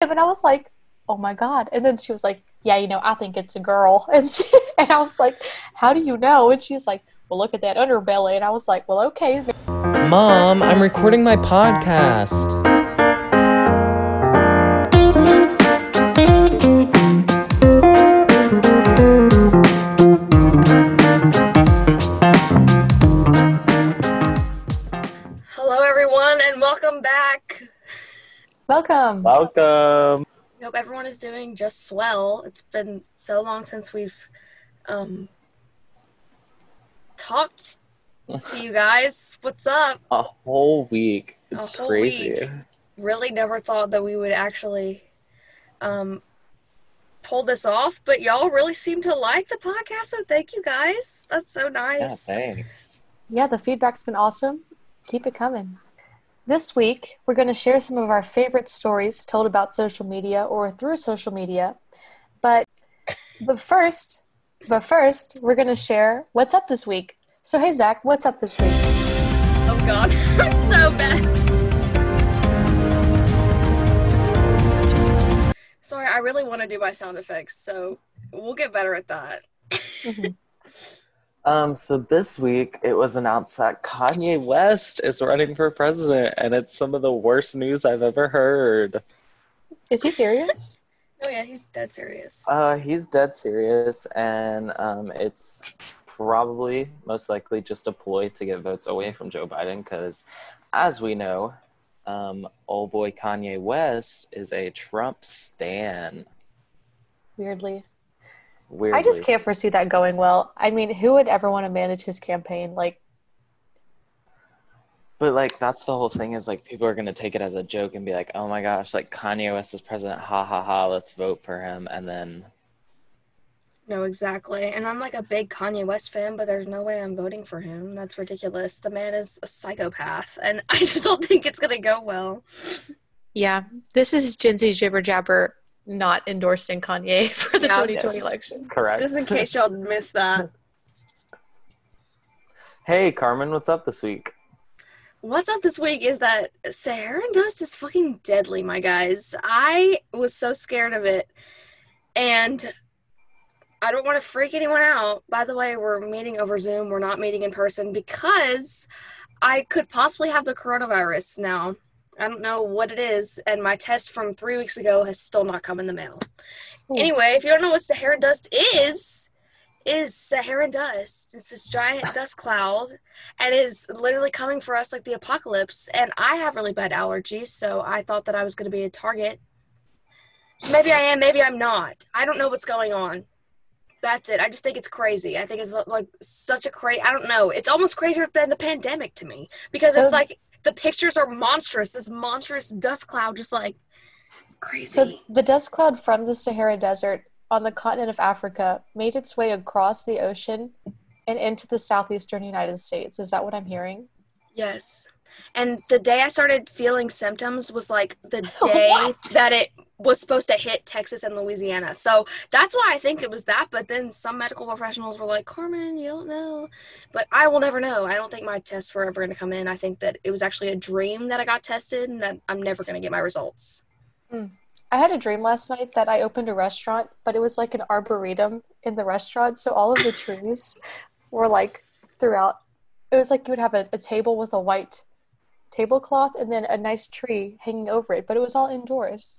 And I was like, oh my God. And then she was like, yeah, you know, I think it's a girl. And she, and I was like, how do you know? And she's like, well, look at that underbelly. And I was like, well, okay. Mom, I'm recording my podcast. Welcome. Welcome. I hope everyone is doing just swell. It's been so long since we've um, talked to you guys. What's up? A whole week. It's whole crazy. week. Really never thought that we would actually um, pull this off, but y'all really seem to like the podcast, so thank you guys. That's so Yeah, nice. thanks. Yeah, the feedback's been awesome. Keep it coming. This week, we're going to share some of our favorite stories told about social media or through social media. But but first, but first, we're going to share what's up this week. So, hey Zach, what's up this week? Oh god, so bad. Sorry, I really want to do my sound effects, so we'll get better at that. Mm-hmm. Um, so this week it was announced that Kanye West is running for president, and it's some of the worst news I've ever heard. Is he serious? Oh yeah, he's dead serious. Uh, he's dead serious, and um, it's probably most likely just a ploy to get votes away from Joe Biden, because as we know, um, old boy Kanye West is a Trump stan. Weirdly. Weirdly. I just can't foresee that going well. I mean, who would ever want to manage his campaign? Like, But like that's the whole thing is like people are gonna take it as a joke and be like, oh my gosh, like Kanye West is president, ha ha ha, let's vote for him, and then No, exactly. And I'm like a big Kanye West fan, but there's no way I'm voting for him. That's ridiculous. The man is a psychopath, and I just don't think it's gonna go well. yeah, this is Gen Z jibber jabber not endorsing Kanye for the Yeah, 2020 election. correct. Just in case y'all missed that. hey Carmen, what's up this week? What's up this week is that Saharan dust is fucking deadly, my guys. I was so scared of it. And I don't want to freak anyone out. By the way, we're meeting over Zoom. We're not meeting in person because I could possibly have the coronavirus now. I don't know what it is. And my test from three weeks ago has still not come in the mail. Ooh. Anyway, if you don't know what Saharan dust is, it is Saharan dust. It's this giant dust cloud and is literally coming for us like the apocalypse. And I have really bad allergies, so I thought that I was going to be a target. Maybe I am, maybe I'm not. I don't know what's going on. That's it. I just think it's crazy. I think it's like such a crazy. I don't know. It's almost crazier than the pandemic to me because So- it's like the pictures are monstrous. This monstrous dust cloud, just like crazy. So the dust cloud from the Sahara Desert on the continent of Africa made its way across the ocean and into the southeastern United States. Is that what I'm hearing? Yes. And the day I started feeling symptoms was like the What? day that it was supposed to hit Texas and Louisiana. So that's why I think it was that. But then some medical professionals were like, Carmen, you don't know. But I will never know. I don't think my tests were ever going to come in. I think that it was actually a dream that I got tested and that I'm never going to get my results. Hmm. I had a dream last night that I opened a restaurant, but it was like an arboretum in the restaurant. So all of the trees were like throughout. It was like you would have a, a table with a white tablecloth and then a nice tree hanging over it, but it was all indoors.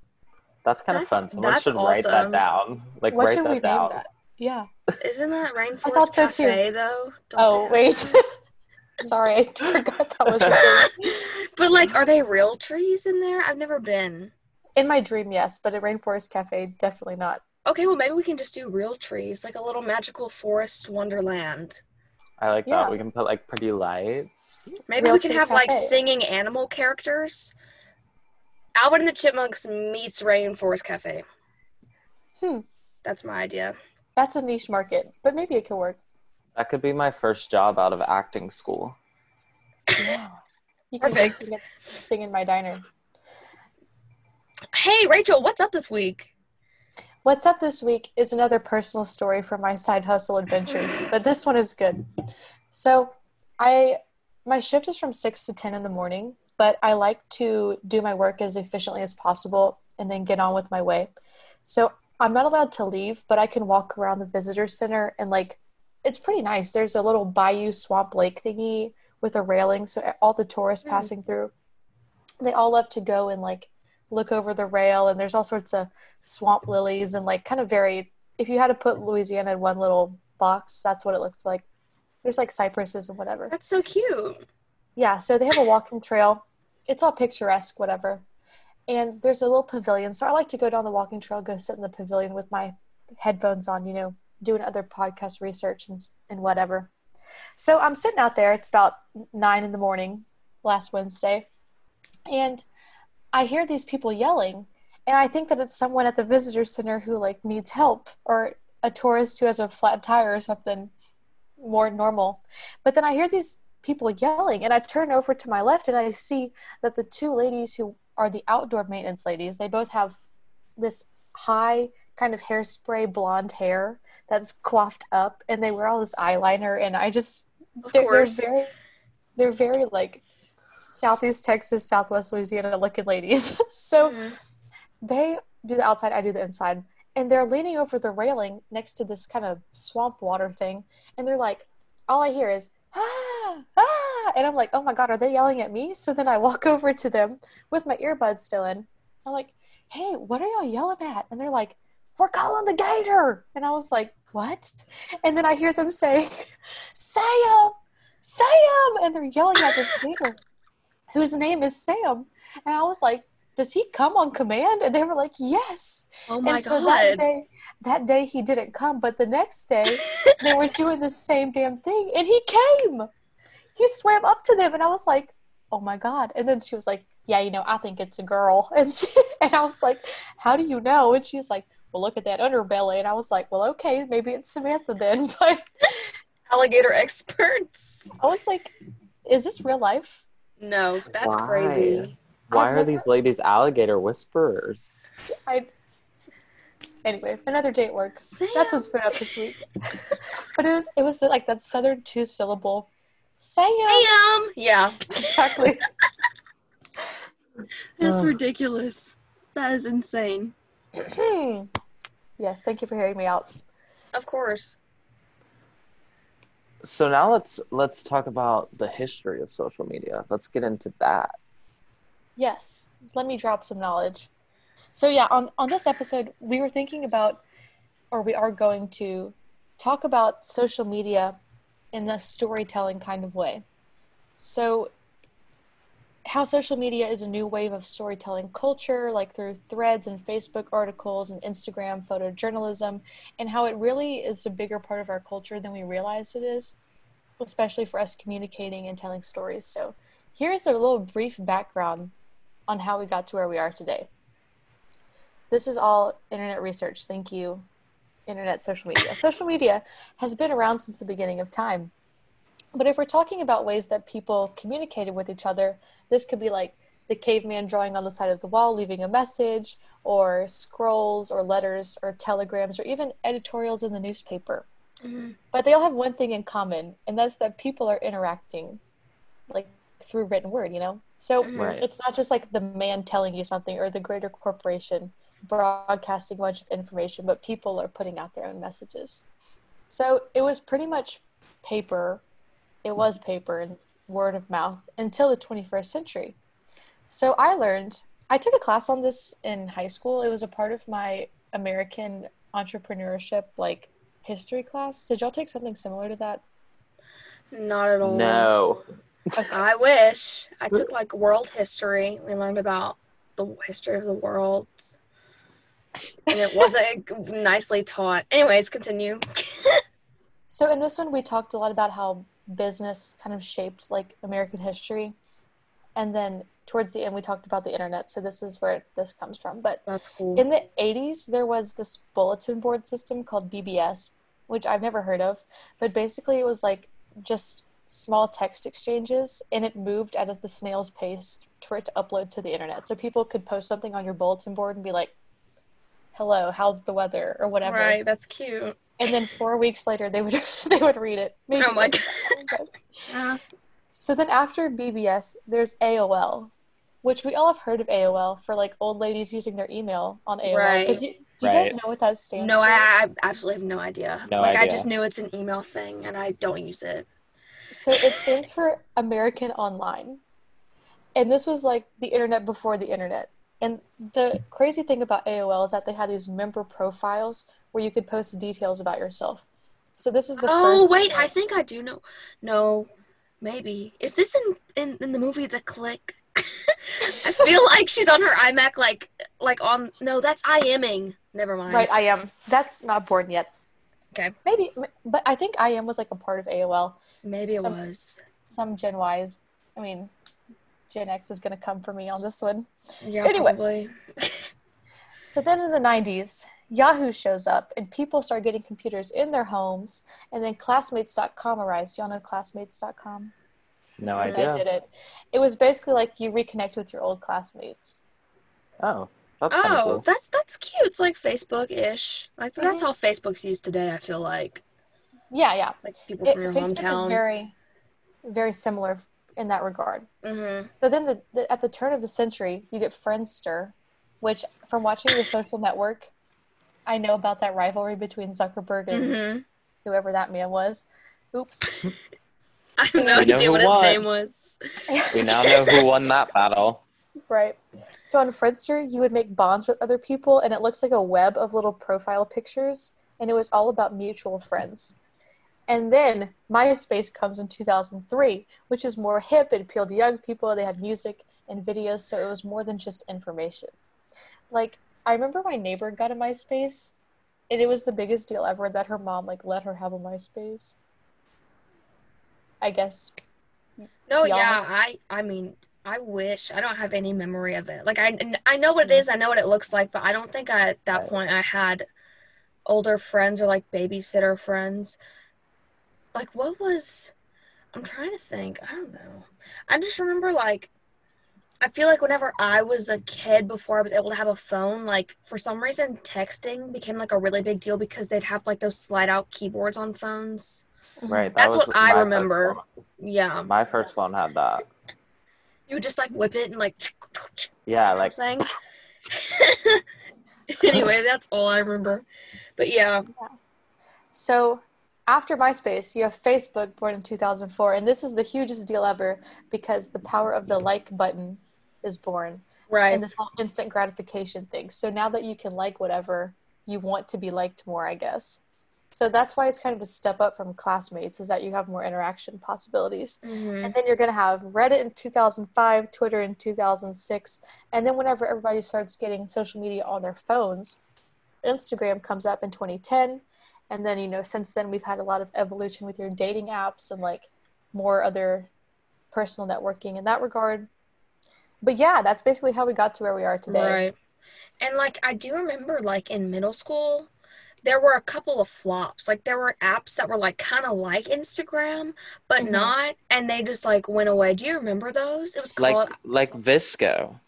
That's kind of fun. Someone that's should write awesome. that down. Like what write should that we down. name that? Yeah. Isn't that Rainforest I thought so too. Cafe, though? Don't Oh, wait. Sorry, I forgot that was a but, like, are they real trees in there? I've never been. In my dream, yes, but at Rainforest Cafe, definitely not. Okay, well, maybe we can just do real trees, like a little magical forest wonderland. I like Yeah. that. We can put like pretty lights. Maybe Real we can tree have like singing animal characters. Alvin and the Chipmunks meets Rainforest Cafe. Hmm. That's my idea. That's a niche market, but maybe it could work. That could be my first job out of acting school. You can Perfect. sing, sing in my diner. Hey, Rachel, what's up this week? What's up this week is another personal story from my side hustle adventures, but this one is good. So, I my shift is from 6 to 10 in the morning, but I like to do my work as efficiently as possible and then get on with my way. So I'm not allowed to leave, but I can walk around the visitor center and like it's pretty nice. There's a little bayou swamp lake thingy with a railing, so all the tourists Mm. passing through, they all love to go and like look over the rail. And there's all sorts of swamp lilies and like kind of very. If you had to put Louisiana in one little box, that's what it looks like. There's like cypresses and whatever. That's so cute. Yeah, so they have a walking trail. It's all picturesque, whatever. And there's a little pavilion. So I like to go down the walking trail, go sit in the pavilion with my headphones on, you know, doing other podcast research and, and whatever. So I'm sitting out there. It's about nine in the morning last Wednesday. And I hear these people yelling. And I think that it's someone at the visitor center who like needs help or a tourist who has a flat tire or something more normal. But then I hear these people yelling and I turn over to my left and I see that the two ladies who are the outdoor maintenance ladies, they both have this high kind of hairspray blonde hair that's coiffed up and they wear all this eyeliner and I just Of they're, course. they're very they're very like southeast Texas, southwest Louisiana looking ladies. so Mhm. they do the outside, I do the inside. And they're leaning over the railing next to this kind of swamp water thing. And they're like, all I hear is, ah, ah. And I'm like, oh my God, are they yelling at me? So then I walk over to them with my earbuds still in. I'm like, hey, what are y'all yelling at? And they're like, we're calling the gator. And I was like, what? And then I hear them say, Sam, Sam. And they're yelling at this gator whose name is Sam. And I was like, does he come on command? And they were like, yes. Oh my god. and so that day, that day he didn't come, but the next day they were doing the same damn thing, and he came. He swam up to them, and I was like, oh my god. And then she was like, yeah, you know, I think it's a girl, and she, and I was like, how do you know? And she's like, well, look at that underbelly, and I was like, well, okay, maybe it's Samantha then, but Alligator experts. I was like, is this real life? No, that's Why? crazy. Why are these ladies alligator whisperers? I. Anyway, another day at work. Sam. That's what's been up this week. but it was, it was the, like that southern two syllable. Sam. Sam. Yeah. Exactly. That's Ugh. ridiculous. That is insane. Hmm. yes, thank you for hearing me out. Of course. So now let's let's talk about the history of social media. Let's get into that. Yes, let me drop some knowledge. So yeah, on on this episode, we were thinking about, or we are going to talk about social media in the storytelling kind of way. So, how social media is a new wave of storytelling culture, like through threads and Facebook articles and Instagram photojournalism, and how it really is a bigger part of our culture than we realize it is, especially for us communicating and telling stories. So, here's a little brief background on how we got to where we are today. This is all internet research. Thank you, internet social media. social media has been around since the beginning of time. But if we're talking about ways that people communicated with each other, this could be like the caveman drawing on the side of the wall, leaving a message, or scrolls, or letters, or telegrams, or even editorials in the newspaper. Mhm. But they all have one thing in common, and that's that people are interacting like through written word, you know? So Mhm. Right. it's not just like the man telling you something or the greater corporation broadcasting a bunch of information, but people are putting out their own messages. So it was pretty much paper. It was paper and word of mouth until the 21st century. So I learned, I took a class on this in high school. It was a part of my American entrepreneurship, like history class. Did y'all take something similar to that? Not at all. No. I wish. I took like world history. We learned about the history of the world. And it wasn't nicely taught. Anyways, continue. So in this one, we talked a lot about how business kind of shaped like American history, and then towards the end, we talked about the internet. So this is where this comes from. But That's cool. in the 80s, there was this bulletin board system called BBS, which I've never heard of. But basically, it was like just small text exchanges, and it moved at the snail's pace for it to upload to the internet. So people could post something on your bulletin board and be like, "Hello, how's the weather?" or whatever. Right, that's cute. And then four weeks later, they would they would read it. Maybe Oh my it wasn't that long, but- Uh, So then after BBS, there's AOL. which we all have heard of AOL for like old ladies using their email on AOL. Right. But You, do you guys know what that stands No, for? I, I absolutely have no idea. No like I just knew it's an email thing, and I don't use it. So it stands for American Online. And this was like the internet before the internet. And the crazy thing about AOL is that they had these member profiles where you could post details about yourself. So this is the oh first wait, I think I do know. No, maybe is this in in, in the movie The Click? I feel like she's on her iMac, like like on. No, that's I IMing. Never mind. Right, I am. That's not born yet. Okay. Maybe but I think I am was like a part of AOL. maybe it some- was. Some Gen Ys. I mean Gen X is gonna come for me on this one. Yeah, Anyway. probably. So then in the 90s, Yahoo shows up and people start getting computers in their homes. And then classmates.com arrives. Y'all know classmates.com? No 'Cause idea. I did it. It was basically like you reconnect with your old classmates. Oh, that's Oh, cool. that's that's cute. It's like Facebook ish. Like that's Mhm. how Facebook's used today. I feel like Yeah, yeah. like people It, from your Facebook is very, very similar in that regard. mm-hmm. So then the, the, at the turn of the century, you get Friendster, which from watching the social network, I know about that rivalry between Zuckerberg and Mm-hmm. whoever that man was. Oops. I have no We know idea who what his won. name was. We now know who won that battle. Right. So on Friendster, you would make bonds with other people, and it looks like a web of little profile pictures, and it was all about mutual friends. And then MySpace comes in 2003, which is more hip. It appealed to young people. They had music and videos, so it was more than just information. Like, I remember my neighbor got a MySpace, and it was the biggest deal ever that her mom, like, let her have a MySpace. I guess. No, yeah, I I mean, I wish I don't have any memory of it. Like I I know what it is, I know what it looks like, but I don't think I, at that point I had older friends or like babysitter friends. Like what was I'm trying to think. I don't know. I just remember like I feel like whenever I was a kid before I was able to have a phone, like for some reason texting became like a really big deal because they'd have like those slide out keyboards on phones. Right. That That's was what I remember. Yeah. My first phone had that. You would just like whip it and like Yeah, like like saying. anyway, that's all I remember. But yeah, So after MySpace, you have Facebook born in 2004, and this is the hugest deal ever because the power of the like button is born right. and this whole instant gratification thing. So now that you can like whatever, you want to be liked more, I guess. So that's why it's kind of a step up from classmates, is that you have more interaction possibilities. Mhm. And then you're going to have Reddit in 2005, Twitter in 2006, and then whenever everybody starts getting social media on their phones, Instagram comes up in 2010. And then, you know, since then we've had a lot of evolution with your dating apps and like more other personal networking in that regard. But yeah, that's basically how we got to where we are today. Right. And like I do remember like in middle school, there were a couple of flops. Like there were apps that were like kind of like Instagram, but Mhm. not, and they just like went away. Do you remember those? It was like called like VSCO.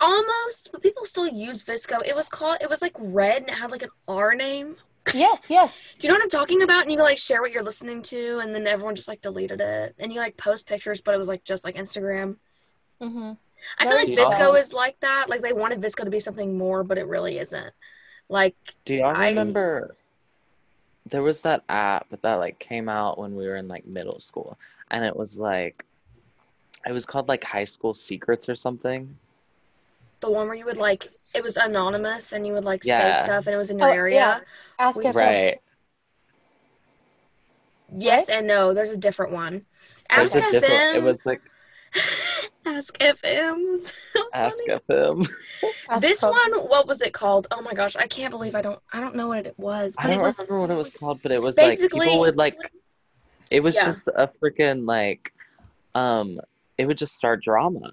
almost, but people still use VSCO. It was called. It was like red and it had like an R name. Yes, yes. Do you know what I'm talking about? And you can like share what you're listening to, and then everyone just like deleted it. And you like post pictures, but it was like just like Instagram. Hmm I feel like you VSCO don't. is like that. Like they wanted VSCO to be something more, but it really isn't. Like Do y'all I- remember there was that app that like came out when we were in like middle school and it was like it was called like High School Secrets or something. the one where you would like it was anonymous and you would like say stuff and it was in your Oh, area. yeah. Ask We- if Right. Yes and no. There's a different one. There's Ask a different it was like Ask FM. So Ask funny. FM. This Pope. one, what was it called? Oh my gosh, I can't believe I don't I don't know what it was. I But it don't was remember what it was called, but it was like people would like it was Yeah. just a freaking like um it would just start drama.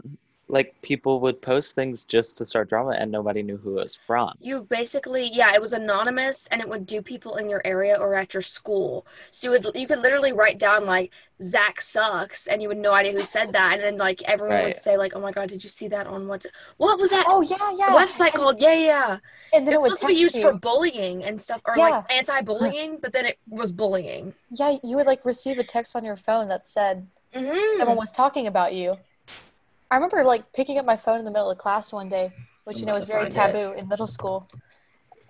Like people would post things just to start drama and nobody knew who it was from. You basically, yeah, it was anonymous and it would do people in your area or at your school. So you would you could literally write down like Zach sucks and you would no idea who said that and then like everyone would say like, Oh my god, did you see that on what what was that Oh, yeah, yeah. website And- called? Yeah, yeah. And then It it was supposed to be used you. for bullying and stuff or like anti-bullying, but then it was bullying. Yeah, you would like receive a text on your phone that said Mm-hmm. someone was talking about you. I remember like picking up my phone in the middle of class one day, which you know was very have found it. taboo in middle school.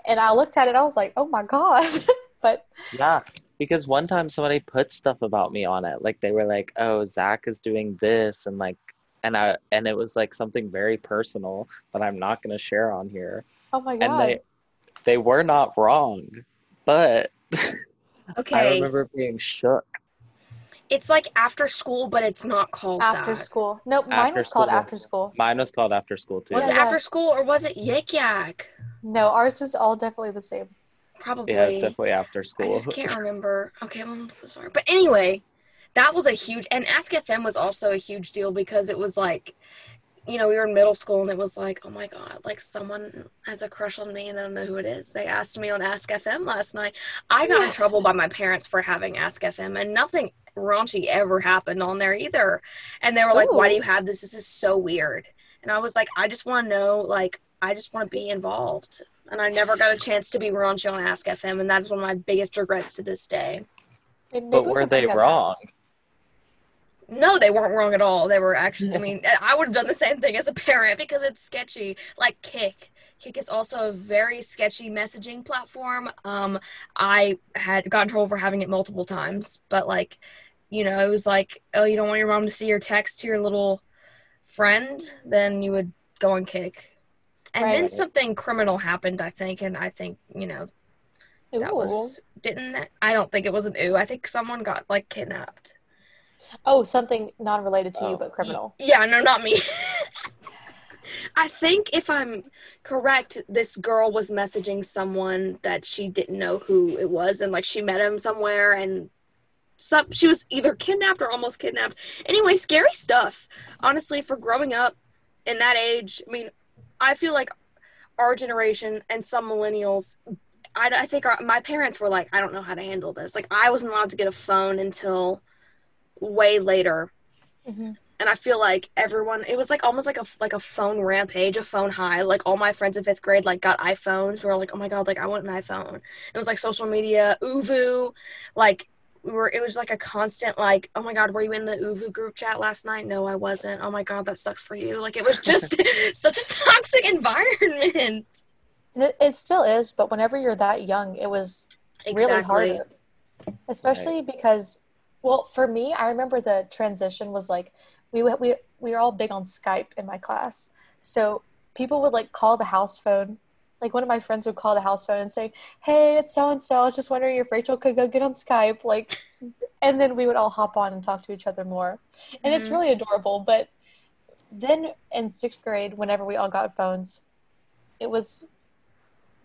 And I looked at it, I was like, "Oh my god!" but Yeah, because one time somebody put stuff about me on it. Like they were like, "Oh, Zach is doing this," and like, and I and it was like something very personal that I'm not gonna share on here. oh my god! And they they were not wrong, but okay, I remember being shook. It's like after school, but it's not called after that. school. Nope, mine After was called after school. Mine was called after school too. Was Yeah, it yeah. after school or was it Yik Yak? No, ours was all definitely the same. Probably. Yeah, it's definitely after school. I just can't remember. Okay, well, I'm so sorry. But anyway, that was a huge, and Ask FM was also a huge deal because it was like, you know, we were in middle school and it was like, oh my God, like someone has a crush on me and I don't know who it is. They asked me on Ask FM last night. I got in trouble by my parents for having Ask FM and nothing raunchy ever happened on there either. And they were like, why do you have this? This is so weird. And I was like, I just want to know, like, I just want to be involved. And I never got a chance to be raunchy on Ask FM, and that's one of my biggest regrets to this day. But were they bring wrong? No, they weren't wrong at all. They were actually, I mean, I would have done the same thing as a parent because it's sketchy. Like Kik. Kik is also a very sketchy messaging platform. Um, I had got in trouble for having it multiple times, but like, you know, it was like, oh, you don't want your mom to see your text to your little friend, then you would go on Kik. And then something criminal happened, I think, and I think, you know, that was didn't that, I don't think it was an ooh. I think someone got like kidnapped. Oh, something non-related to you Oh. but criminal. Yeah, no, not me. I think if I'm correct, this girl was messaging someone that she didn't know who it was, and like she met him somewhere, and some she was either kidnapped or almost kidnapped. Anyway, scary stuff. Honestly, for growing up in that age, I mean, I feel like our generation and some millennials. I, I think our, my parents were like, I don't know how to handle this. Like, I wasn't allowed to get a phone until way later Mhm. and I feel like everyone it was like almost like a like a phone rampage, a phone high. Like all my friends in fifth grade like got iPhones. We were like, oh my god, like I want an iPhone. It was like social media, ooVoo, like we were. It was like a constant like, oh my god, were you in the ooVoo group chat last night? No, I wasn't. Oh my god, that sucks for you. Like it was just such a toxic environment. It, it still is, but whenever you're that young, it was really hard Especially because, well, for me, I remember the transition was like we we we were all big on Skype in my class, so people would like call the house phone. Like one of my friends would call the house phone and say, "Hey, it's so and so. I was just wondering if Rachel could go get on Skype." Like, and then we would all hop on and talk to each other more, and it's Mhm. really adorable. But then in sixth grade, whenever we all got phones, it was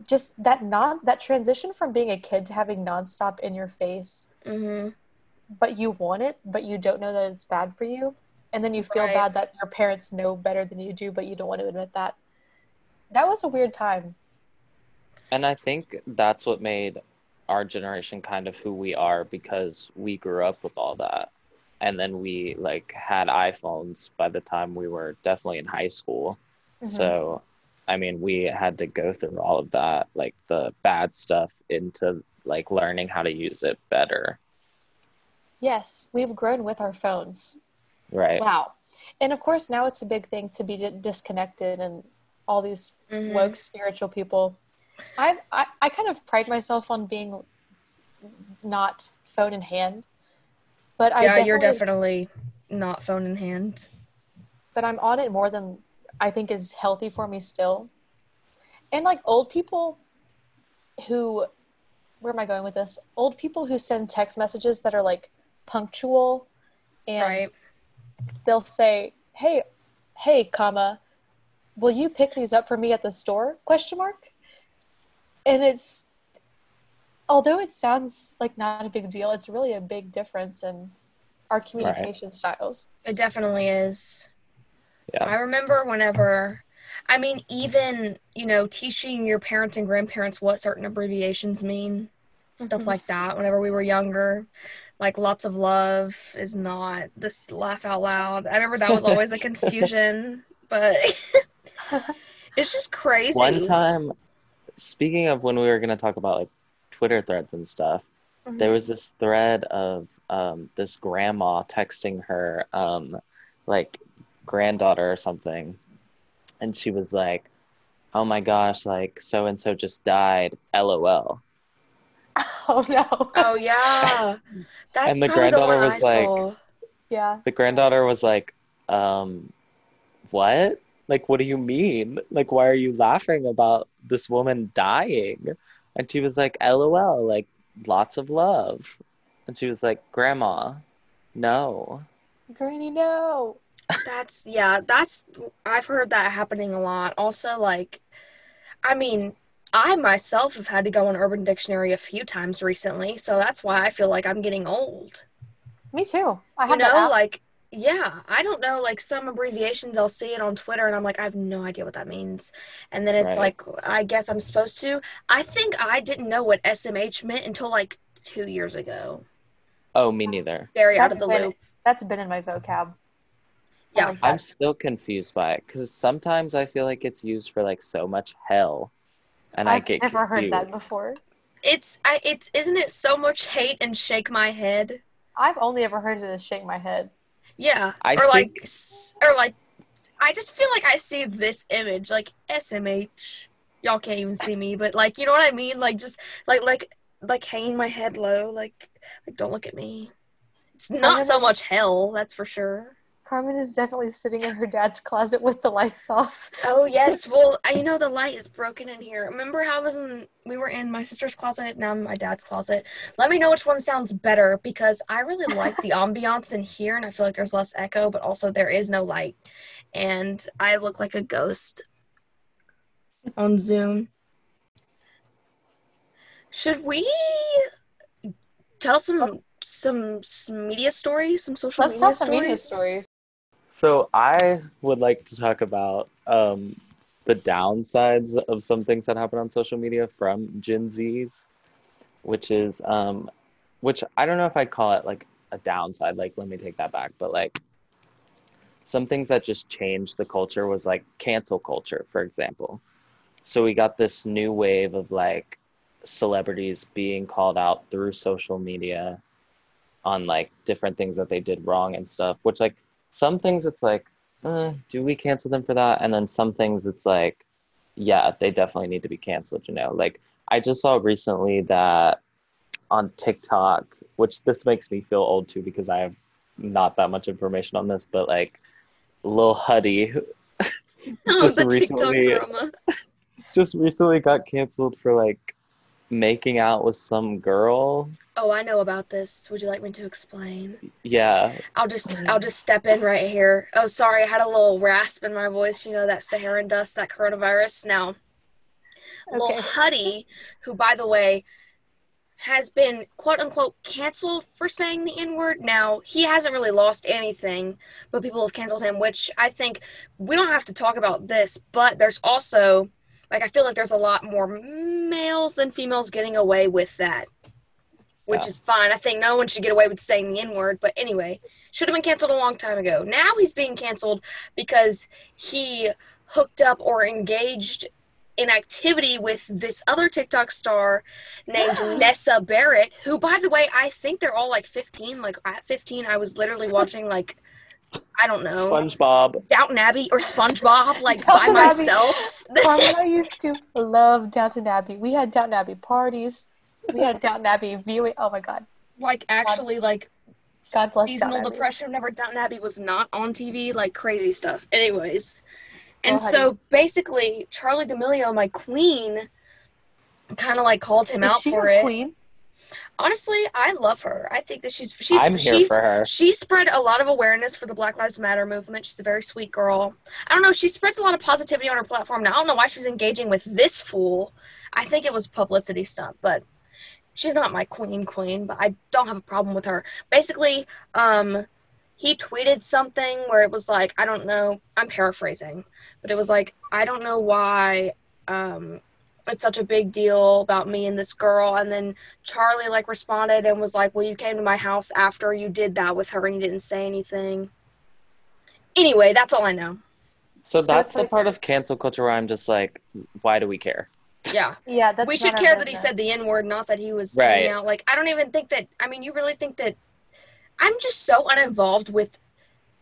just that non that transition from being a kid to having nonstop in your face hmm but you want it, but you don't know that it's bad for you. And then you feel Right. bad that your parents know better than you do, but you don't want to admit that. That was a weird time. And I think that's what made our generation kind of who we are because we grew up with all that. And then we like had iPhones by the time we were definitely in high school. Mhm. So I mean, we had to go through all of that, like the bad stuff into like learning how to use it better. Yes, we've grown with our phones. Right. Wow. And of course, now it's a big thing to be disconnected and all these Mhm. woke spiritual people. I, I I kind of pride myself on being not phone in hand, but I Yeah, definitely, you're definitely not phone in hand. but I'm on it more than I think is healthy for me still. And like old people who, where am I going with this? Old people who send text messages that are like punctual and Right. they'll say, "Hey, hey, comma, will you pick these up for me at the store?" question mark. And it's although it sounds like not a big deal, it's really a big difference in our communication styles. It definitely is. Yeah. I remember whenever, I mean, even, you know, teaching your parents and grandparents what certain abbreviations mean, stuff Mhm. like that, whenever we were younger. Like lots of love is not this laugh out loud. I remember that was always a confusion, but it's just crazy. One time, speaking of when we were going to talk about like Twitter threads and stuff, Mm-hmm. there was this thread of um, this grandma texting her um, like granddaughter or something, and she was like, "Oh my gosh, like so and so just died." LOL. Oh no. Oh yeah, that's And the probably granddaughter one I was like- saw. Yeah. The granddaughter was like, um, "What? Like, what do you mean? Like, why are you laughing about this woman dying?" And she was like, "LOL, like lots of love." And she was like, "Grandma, no." Granny, no. That's yeah, that's I've heard that happening a lot. Also, like, I mean, I myself have had to go on Urban Dictionary a few times recently, so that's why I feel like I'm getting old. Me too. I You have that know, app. like, yeah, I don't know, like some abbreviations I'll see it on Twitter, and I'm like, I have no idea what that means. And then it's Right. like, I guess I'm supposed to. I think I didn't know what SMH meant until like two years ago. Oh, me neither. Very out of the been- loop. That's been in my vocab. Yeah. like. I'm still confused by it because sometimes I feel like it's used for like so much hell, and I I've get never heard that before. It's I it's isn't it so much hate and shake my head? I've only ever heard it as shake my head. Yeah. I or like think- s- or like I just feel like I see this image like SMH. Y'all can't even see me, but like you know what I mean? Like just like like like hanging my head low, like like don't look at me. It's not so much hell, that's for sure. Carmen is definitely sitting in her dad's closet with the lights off. Oh yes, well I you know the light is broken in here. Remember how I was in we were in my sister's closet, now I'm in my dad's closet. Let me know which one sounds better because I really like the ambiance in here and I feel like there's less echo, but also there is no light. And I look like a ghost on Zoom. Should we tell some some, some media stories, some social Let's media tell some stories? media stories. So I would like to talk about um, the downsides of some things that happen on social media from Gen Zs, which is um, which I don't know if I'd call it like a downside. Like, let me take that back. But like, some things that just changed the culture was like cancel culture, for example. So we got this new wave of like celebrities being called out through social media on like different things that they did wrong and stuff, which like some things it's like, uh, do we cancel them for that? And then some things it's like, yeah, they definitely need to be canceled, you know. Like I just saw recently that on TikTok, which this makes me feel old too because I have not that much information on this, but like Lil Huddy Just the recently- just recently got canceled for like making out with some girl. Oh, I know about this. Would you like me to explain? Yeah, I'll just I'll just step in right here. Oh, sorry, I had a little rasp in my voice. You know that Saharan dust, that coronavirus. Now, Lil Okay. Huddy, who by the way has been quote unquote canceled for saying the N word. Now he hasn't really lost anything, but people have canceled him. Which I think we don't have to talk about this, but there's also like I feel like there's a lot more males than females getting away with that which Yeah. is fine. I think no one should get away with saying the N word, but anyway, should have been canceled a long time ago. Now he's being canceled because he hooked up or engaged in activity with this other TikTok star named Nessa Barrett, who, by the way, I think they're all like 15. Like at 15, I was literally watching like I don't know SpongeBob. Downton Abbey or SpongeBob like Downton by Abbey. myself. Carmen, I used to love Downton Abbey. We had Downton Abbey parties. We had Downton Abbey viewing. Oh my god. like actually like God bless seasonal Downton Abbey. depression whenever Downton Abbey was not on TV, like crazy stuff. Anyways, and Oh, so basically, Charli D'Amelio, my queen, kind of like called him Is out she for your it. queen? Honestly, I love her. I think that she's she's I'm here she's for her. she spread a lot of awareness for the Black Lives Matter movement. She's a very sweet girl. I don't know. She spreads a lot of positivity on her platform. Now I don't know why she's engaging with this fool. I think it was publicity stunt, but she's not my queen queen. But I don't have a problem with her. Basically, um, he tweeted something where it was like I don't know. I'm paraphrasing, but it was like I don't know why. Um, it's such a big deal about me and this girl and then charli like responded and was like well you came to my house after you did that with her and you didn't say anything anyway that's all i know So, So that's the like- part of cancel culture where I'm just like, why do we care? Yeah Yeah, that's we should care that he said the n word not that he was saying Right. out like i don't even think that i mean you really think that i'm just so uninvolved with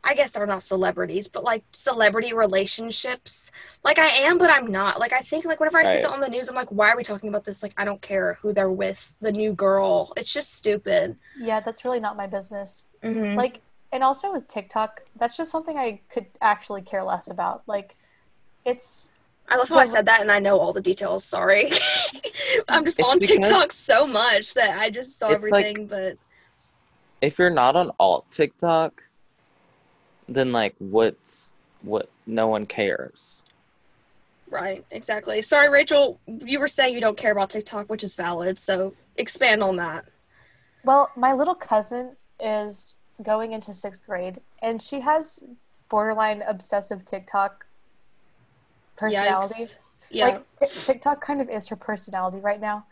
I guess they're not celebrities, but like celebrity relationships. Like I am, but I'm not. Like I think like whenever I see that on the news, I'm like, why are we talking about this? Like I don't care who they're with, the new girl. It's just stupid. Yeah, that's really not my business. Mm-hmm. Like, and also with TikTok, that's just something I could actually care less about. Like, it's I love how I said that and I know all the details. Sorry. I'm just It's on TikTok so much that I just saw It's like- everything, but if you're not on alt TikTok, then like what's what? No one cares. right, exactly. Sorry, Rachel, you were saying you don't care about TikTok, which is valid, so expand on that. well, my little cousin is going into sixth grade, and she has borderline obsessive TikTok personality. Yikes. Yeah. Like Tik TikTok kind of is her personality right now,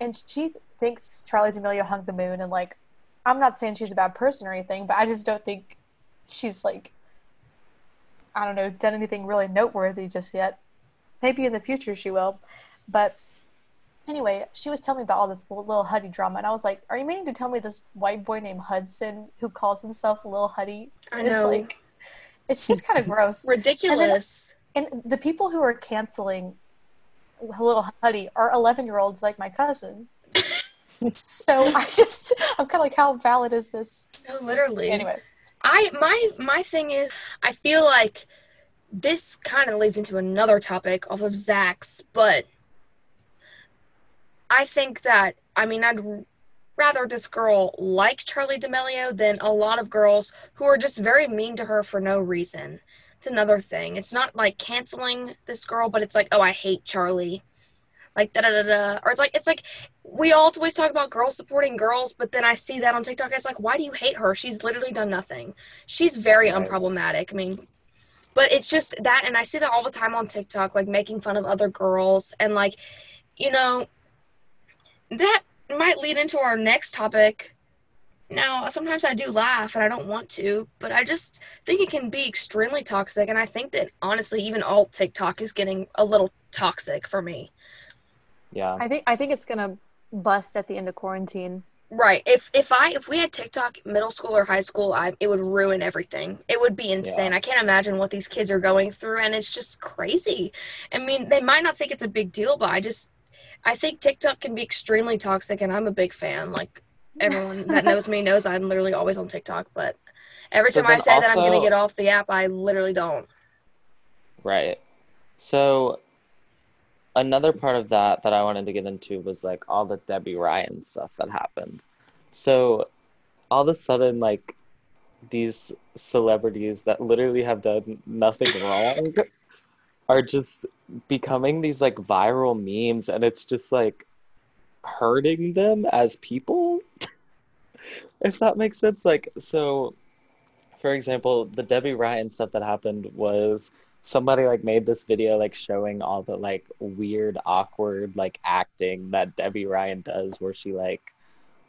and she thinks Charli D'Amelio hung the moon. And like, I'm not saying she's a bad person or anything, but I just don't think she's like, I don't know, done anything really noteworthy just yet. Maybe in the future she will, but anyway, she was telling me about all this little, little Huddy drama, and I was like, "Are you meaning to tell me this white boy named Hudson who calls himself Lil Huddy I know. like?" It's just kind of gross. Ridiculous. And the people who are canceling Little Huddy are 11 year olds like my cousin. so I just, I'm kind of like, how valid is this? no, literally. Anyway, I my my thing is I feel like this kind of leads into another topic off of Zach's, but I think that I mean I'd rather this girl like Charli D'Amelio than a lot of girls who are just very mean to her for no reason. It's another thing. It's not like canceling this girl, but it's like, oh, I hate Charli. Like da da da da. Or it's like it's like we all always talk about girls supporting girls, but then I see that on TikTok. It's like, why do you hate her? She's literally done nothing. She's very Right. unproblematic. I mean, but it's just that, and I see that all the time on TikTok, like making fun of other girls, and like, you know, that might lead into our next topic. Now, sometimes I do laugh and I don't want to, but I just think it can be extremely toxic. And I think that honestly, even alt TikTok is getting a little toxic for me. Yeah. I think, I think it's going to bust at the end of quarantine. Right. If if I if we had TikTok middle school or high school, I it would ruin everything. It would be insane. I can't imagine what these kids are going through and it's just crazy. I mean, they might not think it's a big deal, but I just I think TikTok can be extremely toxic and I'm a big fan. Like everyone that knows me knows I'm literally always on TikTok, but every So time I then say that I'm going to get off the app, I literally don't. Right. So another part of that that I wanted to get into was like all the Debby Ryan stuff that happened. So all of a sudden, like these celebrities that literally have done nothing wrong are just becoming these like viral memes, and it's just like hurting them as people. if that makes sense. Like, so for example, the Debby Ryan stuff that happened was somebody like made this video like showing all the like weird awkward like acting that Debby Ryan does where she like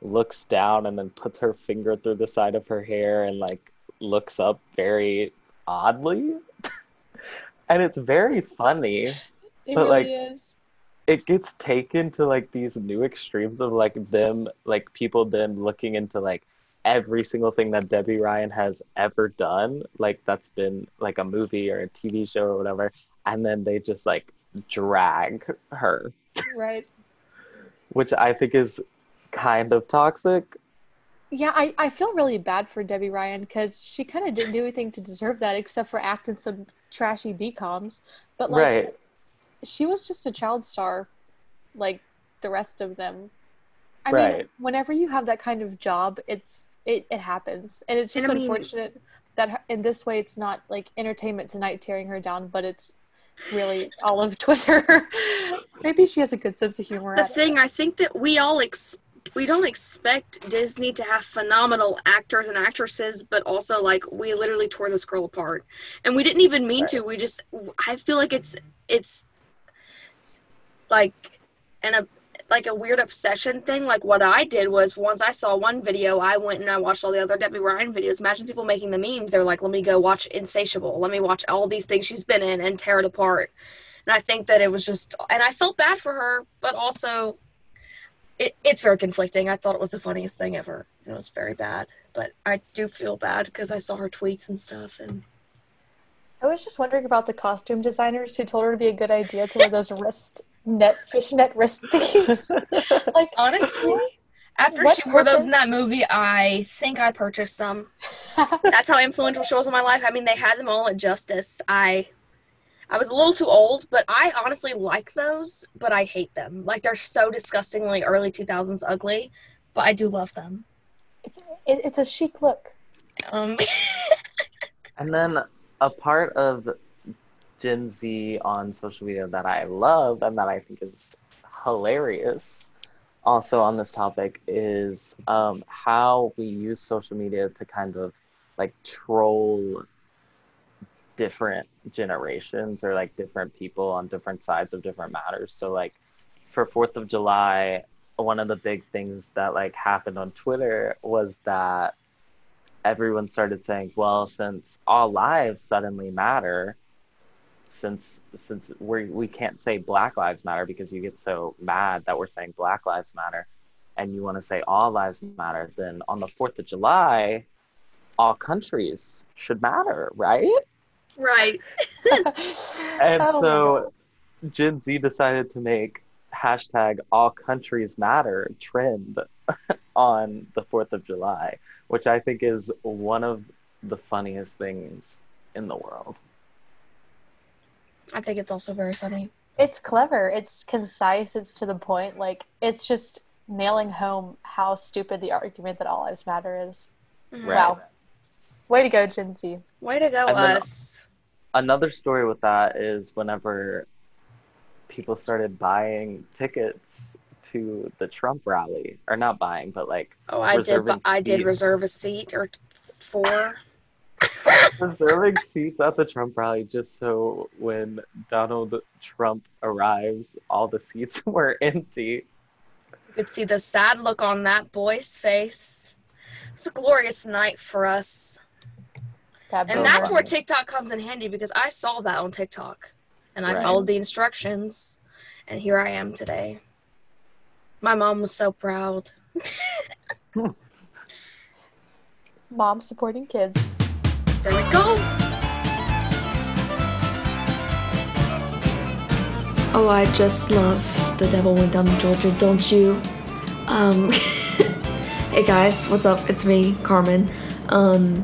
looks down and then puts her finger through the side of her hair and like looks up very oddly and it's very funny It But, like, is. It gets taken to like these new extremes of like them like people then looking into like every single thing that Debby Ryan has ever done like that's been like a movie or a TV show or whatever and then they just like drag her Right. which I think is kind of toxic Yeah, I, I feel really bad for Debby Ryan because she kind of didn't do anything to deserve that except for acting some trashy DCOMs. But like, right she was just a child star, like the rest of them. I mean, whenever you have that kind of job, it's it, it happens, and it's And just I mean- unfortunate that her- in this way it's not like Entertainment Tonight tearing her down, but it's really all of Twitter. Maybe she has a good sense of humor. The thing know. I think that we all ex- we don't expect Disney to have phenomenal actors and actresses, but also like we literally tore this girl apart, and we didn't even mean to. We just I feel like it's it's like and a like a weird obsession thing. Like what I did was once I saw one video, I went and I watched all the other Debby Ryan videos. Imagine people making the memes. They're like, let me go watch Insatiable. Let me watch all these things she's been in and tear it apart. And I think that it was just, and I felt bad for her, but also it, it's very conflicting. I thought it was the funniest thing ever. It was very bad. but I do feel bad because I saw her tweets and stuff. And I was just wondering about the costume designers who told her to be a good idea to wear those wrist net fishnet wrist things. like honestly, after What she wore those in that movie, I think I purchased some. That's how influential she was in my life. I mean, they had them all at Justice. I, I was a little too old, but I honestly like those, but I hate them. Like they're so disgustingly early two thousands ugly, but I do love them. it's it, it's a chic look. Um, And then a part of Gen Z on social media that I love and that I think is hilarious, also on this topic, is um, how we use social media to kind of like troll different generations or like different people on different sides of different matters. So, like for Fourth of July, one of the big things that like happened on Twitter was that everyone started saying, well, since all lives suddenly matter, since since we we can't say Black Lives Matter because you get so mad that we're saying Black Lives Matter, and you want to say all lives matter, then on the Fourth of July, all countries should matter, right? right. And Oh my so Gen Z decided to make hashtag all countries matter trend on the 4th of July, which I think is one of the funniest things in the world. I think it's also very funny. It's clever. It's concise. It's to the point. Like it's just nailing home how stupid the argument that all lives matter is. Mhm. Right. Wow. Way to go, Gen Z. Way to go, And us. Another story with that is whenever people started buying tickets to the Trump rally, or not buying, but like Oh, I did. bu- I did reserve a seat or t- four. reserving seats at the Trump rally just so when Donald Trump arrives, all the seats were empty. You could see the sad look on that boy's face. It was a glorious night for us. That And that's wow. where TikTok comes in handy because I saw that on TikTok and I Right. followed the instructions and here I am today. My mom was so proud. mom supporting kids. There we go. Oh, I just love The Devil Went Down to Georgia, don't you? Um, hey guys, what's up? It's me, Carmen. Um,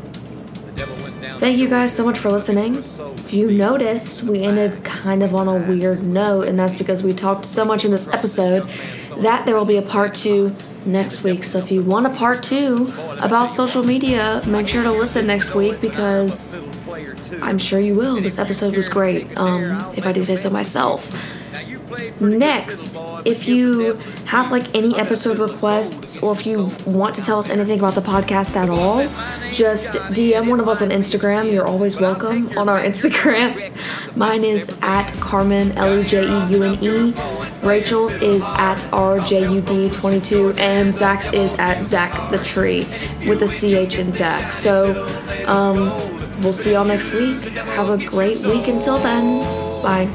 thank you guys so much for listening. If you noticed, we ended kind of on a weird note, and that's because we talked so much in this episode that there will be a part two next week. So if you want a part two about social media, make sure to listen next week because I'm sure you will. This episode was great, um, if I do say so myself. Next, if you have like any episode requests or if you want to tell us anything about the podcast at all, just DM one of us on Instagram. You're always welcome on our Instagrams. Mine is at Carmen L E J E U N E. Rachel's is at RJUD22 and Zach's is at Zach the Tree with a CH in Zach. So, um, we'll see y'all next week. Have a great week until then. Bye.